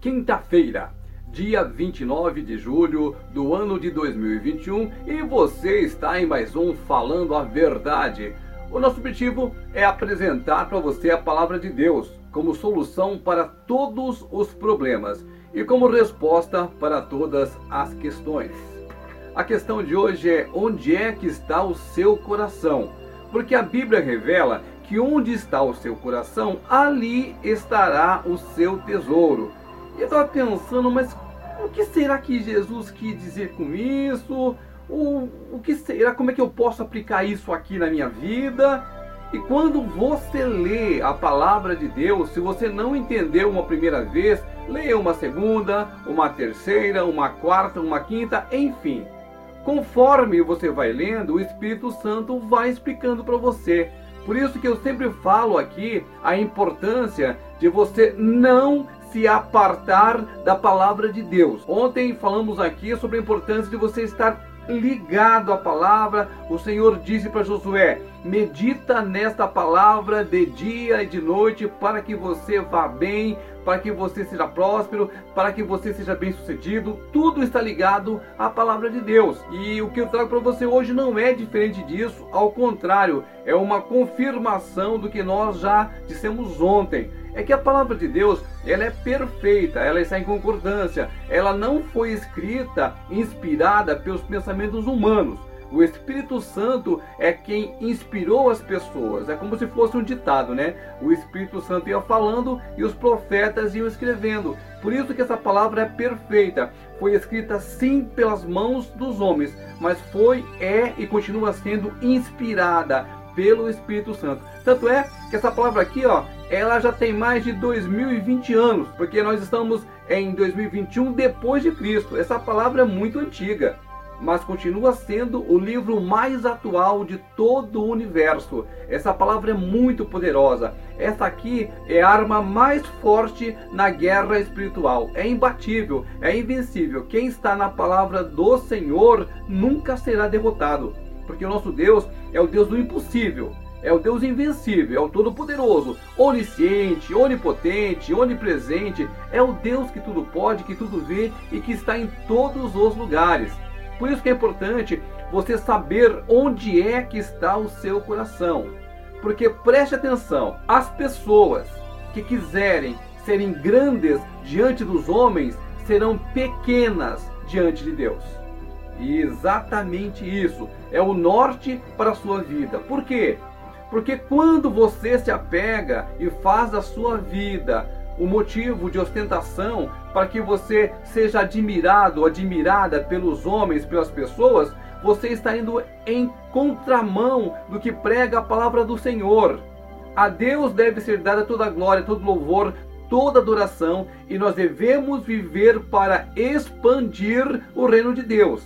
quinta-feira, dia 29 de julho do ano de 2021, e você está em mais um Falando a Verdade. O nosso objetivo é apresentar para você a palavra de Deus como solução para todos os problemas e como resposta para todas as questões. A questão de hoje é onde é que está o seu coração? Porque a Bíblia revela que onde está o seu coração, ali estará o seu tesouro. E eu estava pensando, mas o que será que Jesus quis dizer com isso? O, o que será? Como é que eu posso aplicar isso aqui na minha vida? E quando você lê a palavra de Deus, se você não entendeu uma primeira vez, leia uma segunda, uma terceira, uma quarta, uma quinta, enfim. Conforme você vai lendo, o Espírito Santo vai explicando para você. Por isso que eu sempre falo aqui a importância de você não se apartar da palavra de Deus. Ontem falamos aqui sobre a importância de você estar ligado à palavra. O Senhor disse para Josué: medita nesta palavra de dia e de noite para que você vá bem, para que você seja próspero, para que você seja bem sucedido. Tudo está ligado à palavra de Deus. E o que eu trago para você hoje não é diferente disso, ao contrário, é uma confirmação do que nós já dissemos ontem é que a palavra de Deus ela é perfeita, ela está em concordância, ela não foi escrita inspirada pelos pensamentos humanos. O Espírito Santo é quem inspirou as pessoas. É como se fosse um ditado, né? O Espírito Santo ia falando e os profetas iam escrevendo. Por isso que essa palavra é perfeita. Foi escrita sim pelas mãos dos homens, mas foi, é e continua sendo inspirada pelo Espírito Santo. Tanto é que essa palavra aqui, ó, ela já tem mais de 2020 anos, porque nós estamos em 2021 depois de Cristo. Essa palavra é muito antiga, mas continua sendo o livro mais atual de todo o universo. Essa palavra é muito poderosa. Essa aqui é a arma mais forte na guerra espiritual. É imbatível, é invencível. Quem está na palavra do Senhor nunca será derrotado, porque o nosso Deus é o Deus do impossível é o Deus invencível, é o Todo-Poderoso, onisciente, onipotente, onipresente, é o Deus que tudo pode, que tudo vê e que está em todos os lugares. Por isso que é importante você saber onde é que está o seu coração. Porque preste atenção, as pessoas que quiserem serem grandes diante dos homens serão pequenas diante de Deus. E exatamente isso é o norte para a sua vida. Por quê? Porque quando você se apega e faz da sua vida o motivo de ostentação para que você seja admirado ou admirada pelos homens, pelas pessoas, você está indo em contramão do que prega a palavra do Senhor. A Deus deve ser dada toda a glória, todo louvor, toda adoração e nós devemos viver para expandir o reino de Deus.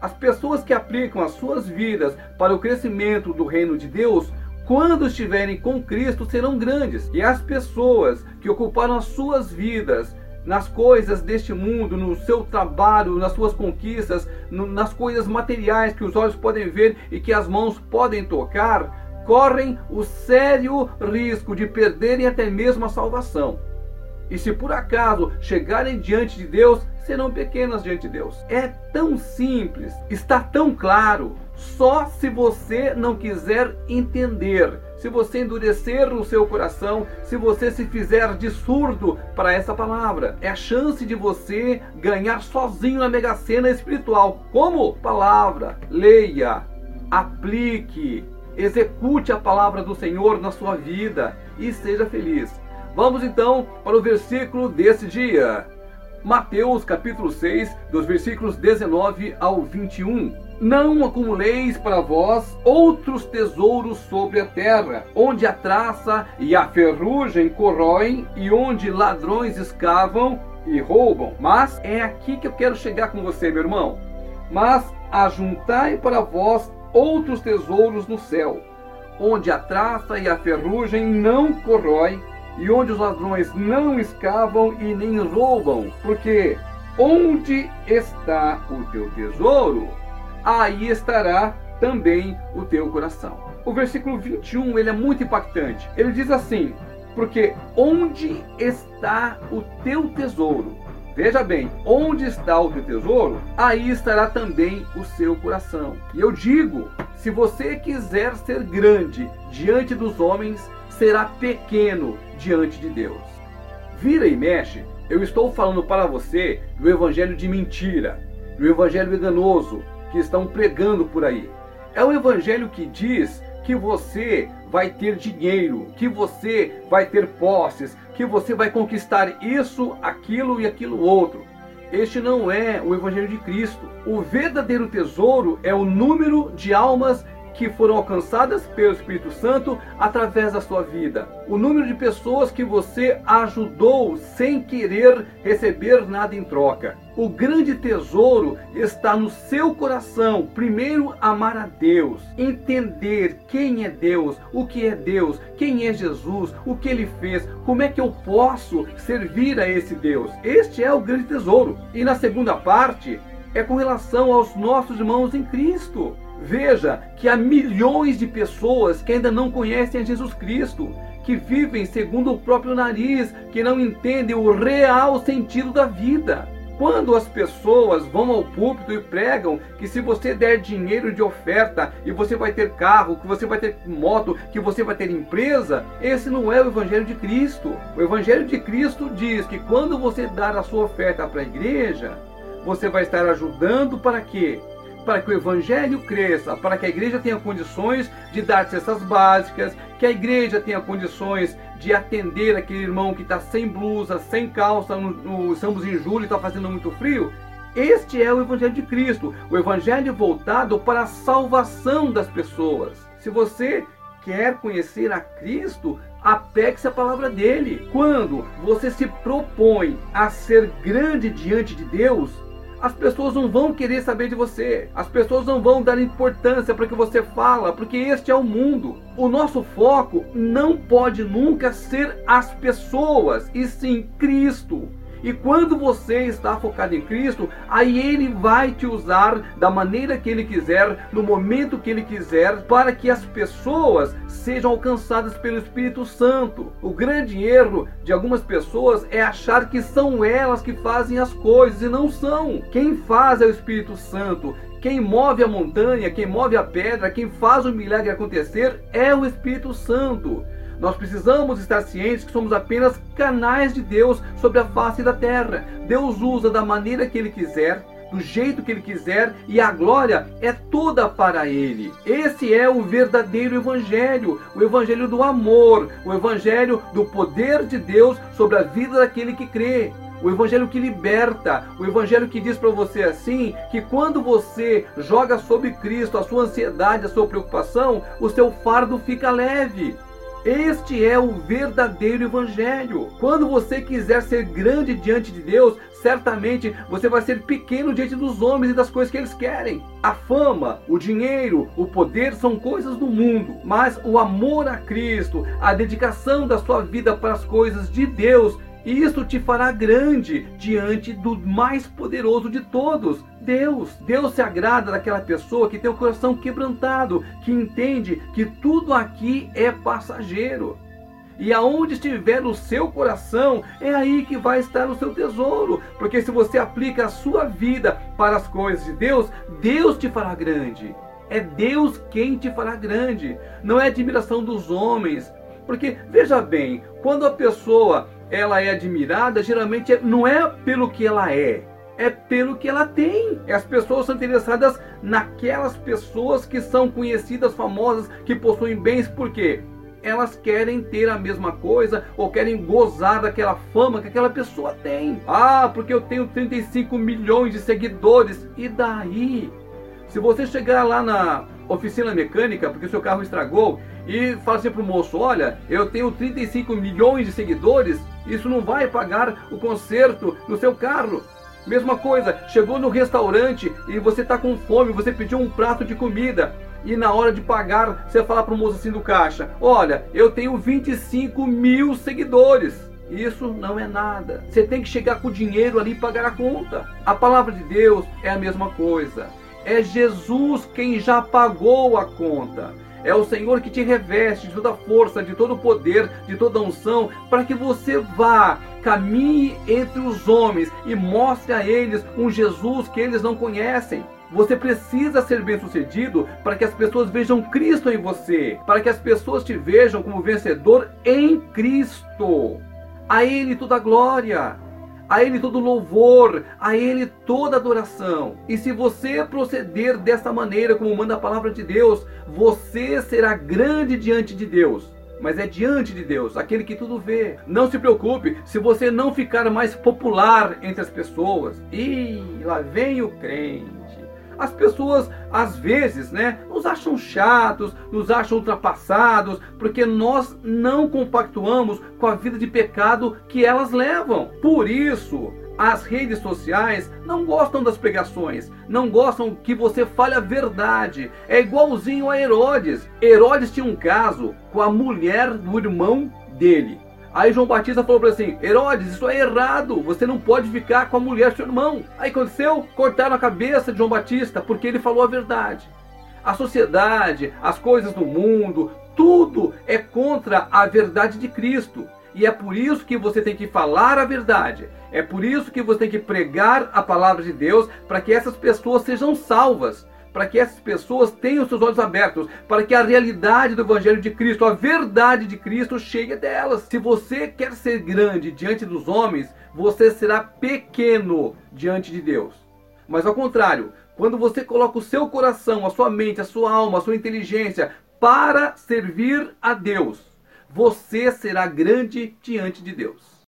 As pessoas que aplicam as suas vidas para o crescimento do reino de Deus quando estiverem com Cristo, serão grandes. E as pessoas que ocuparam as suas vidas nas coisas deste mundo, no seu trabalho, nas suas conquistas, no, nas coisas materiais que os olhos podem ver e que as mãos podem tocar, correm o sério risco de perderem até mesmo a salvação. E se por acaso chegarem diante de Deus, serão pequenas diante de Deus. É tão simples, está tão claro. Só se você não quiser entender, se você endurecer o seu coração, se você se fizer de surdo para essa palavra, é a chance de você ganhar sozinho na mega cena espiritual. Como? Palavra, leia, aplique, execute a palavra do Senhor na sua vida e seja feliz. Vamos então para o versículo desse dia. Mateus capítulo 6, dos versículos 19 ao 21. Não acumuleis para vós outros tesouros sobre a terra, onde a traça e a ferrugem corroem e onde ladrões escavam e roubam. Mas é aqui que eu quero chegar com você, meu irmão. Mas ajuntai para vós outros tesouros no céu, onde a traça e a ferrugem não corroem e onde os ladrões não escavam e nem roubam, porque onde está o teu tesouro, aí estará também o teu coração. O versículo 21 ele é muito impactante. Ele diz assim: Porque onde está o teu tesouro? Veja bem, onde está o teu tesouro, aí estará também o seu coração. E eu digo: se você quiser ser grande diante dos homens, será pequeno diante de Deus. Vira e mexe, eu estou falando para você do evangelho de mentira, do evangelho enganoso que estão pregando por aí. É o evangelho que diz que você vai ter dinheiro, que você vai ter posses, que você vai conquistar isso, aquilo e aquilo outro. Este não é o Evangelho de Cristo. O verdadeiro tesouro é o número de almas que foram alcançadas pelo Espírito Santo através da sua vida. O número de pessoas que você ajudou sem querer receber nada em troca. O grande tesouro está no seu coração. Primeiro, amar a Deus, entender quem é Deus, o que é Deus, quem é Jesus, o que ele fez, como é que eu posso servir a esse Deus. Este é o grande tesouro. E na segunda parte, é com relação aos nossos irmãos em Cristo. Veja que há milhões de pessoas que ainda não conhecem a Jesus Cristo, que vivem segundo o próprio nariz, que não entendem o real sentido da vida. Quando as pessoas vão ao púlpito e pregam que se você der dinheiro de oferta e você vai ter carro, que você vai ter moto, que você vai ter empresa, esse não é o evangelho de Cristo. O evangelho de Cristo diz que quando você dar a sua oferta para a igreja, você vai estar ajudando para quê? Para que o evangelho cresça, para que a igreja tenha condições de dar cestas básicas, que a igreja tenha condições de atender aquele irmão que está sem blusa, sem calça, no, no, estamos em julho e está fazendo muito frio. Este é o Evangelho de Cristo, o Evangelho voltado para a salvação das pessoas. Se você quer conhecer a Cristo, apegue-se à palavra dele. Quando você se propõe a ser grande diante de Deus, as pessoas não vão querer saber de você. As pessoas não vão dar importância para o que você fala, porque este é o mundo. O nosso foco não pode nunca ser as pessoas, e sim Cristo. E quando você está focado em Cristo, aí Ele vai te usar da maneira que Ele quiser, no momento que Ele quiser, para que as pessoas sejam alcançadas pelo Espírito Santo. O grande erro de algumas pessoas é achar que são elas que fazem as coisas e não são. Quem faz é o Espírito Santo. Quem move a montanha, quem move a pedra, quem faz o milagre acontecer é o Espírito Santo. Nós precisamos estar cientes que somos apenas canais de Deus sobre a face da terra. Deus usa da maneira que Ele quiser, do jeito que Ele quiser, e a glória é toda para Ele. Esse é o verdadeiro Evangelho, o Evangelho do amor, o Evangelho do poder de Deus sobre a vida daquele que crê. O evangelho que liberta, o evangelho que diz para você assim, que quando você joga sobre Cristo a sua ansiedade, a sua preocupação, o seu fardo fica leve. Este é o verdadeiro evangelho. Quando você quiser ser grande diante de Deus, certamente você vai ser pequeno diante dos homens e das coisas que eles querem. A fama, o dinheiro, o poder são coisas do mundo, mas o amor a Cristo, a dedicação da sua vida para as coisas de Deus isso te fará grande diante do mais poderoso de todos, Deus. Deus se agrada daquela pessoa que tem o coração quebrantado, que entende que tudo aqui é passageiro. E aonde estiver o seu coração, é aí que vai estar o seu tesouro. Porque se você aplica a sua vida para as coisas de Deus, Deus te fará grande. É Deus quem te fará grande. Não é admiração dos homens. Porque, veja bem, quando a pessoa ela é admirada, geralmente não é pelo que ela é, é pelo que ela tem. As pessoas são interessadas naquelas pessoas que são conhecidas, famosas, que possuem bens, por quê? Elas querem ter a mesma coisa ou querem gozar daquela fama que aquela pessoa tem. Ah, porque eu tenho 35 milhões de seguidores. E daí? Se você chegar lá na oficina mecânica porque o seu carro estragou e fala assim para o moço: Olha, eu tenho 35 milhões de seguidores, isso não vai pagar o conserto no seu carro. Mesma coisa, chegou no restaurante e você está com fome, você pediu um prato de comida e na hora de pagar você fala o moço assim do caixa: Olha, eu tenho 25 mil seguidores. Isso não é nada. Você tem que chegar com dinheiro ali e pagar a conta. A palavra de Deus é a mesma coisa. É Jesus quem já pagou a conta. É o Senhor que te reveste de toda força, de todo poder, de toda unção, para que você vá, caminhe entre os homens e mostre a eles um Jesus que eles não conhecem. Você precisa ser bem-sucedido para que as pessoas vejam Cristo em você, para que as pessoas te vejam como vencedor em Cristo. A Ele toda a glória, a Ele todo louvor, a Ele toda adoração. E se você proceder dessa maneira, como manda a palavra de Deus, você será grande diante de Deus. Mas é diante de Deus, aquele que tudo vê. Não se preocupe se você não ficar mais popular entre as pessoas. E lá vem o crente as pessoas às vezes, né, nos acham chatos, nos acham ultrapassados, porque nós não compactuamos com a vida de pecado que elas levam. Por isso, as redes sociais não gostam das pregações, não gostam que você fale a verdade. É igualzinho a Herodes. Herodes tinha um caso com a mulher do irmão dele. Aí João Batista falou para assim: Herodes, isso é errado, você não pode ficar com a mulher do seu irmão. Aí aconteceu? Cortaram a cabeça de João Batista porque ele falou a verdade. A sociedade, as coisas do mundo, tudo é contra a verdade de Cristo. E é por isso que você tem que falar a verdade. É por isso que você tem que pregar a palavra de Deus para que essas pessoas sejam salvas para que essas pessoas tenham seus olhos abertos, para que a realidade do Evangelho de Cristo, a verdade de Cristo, chegue até elas. Se você quer ser grande diante dos homens, você será pequeno diante de Deus. Mas ao contrário, quando você coloca o seu coração, a sua mente, a sua alma, a sua inteligência para servir a Deus, você será grande diante de Deus.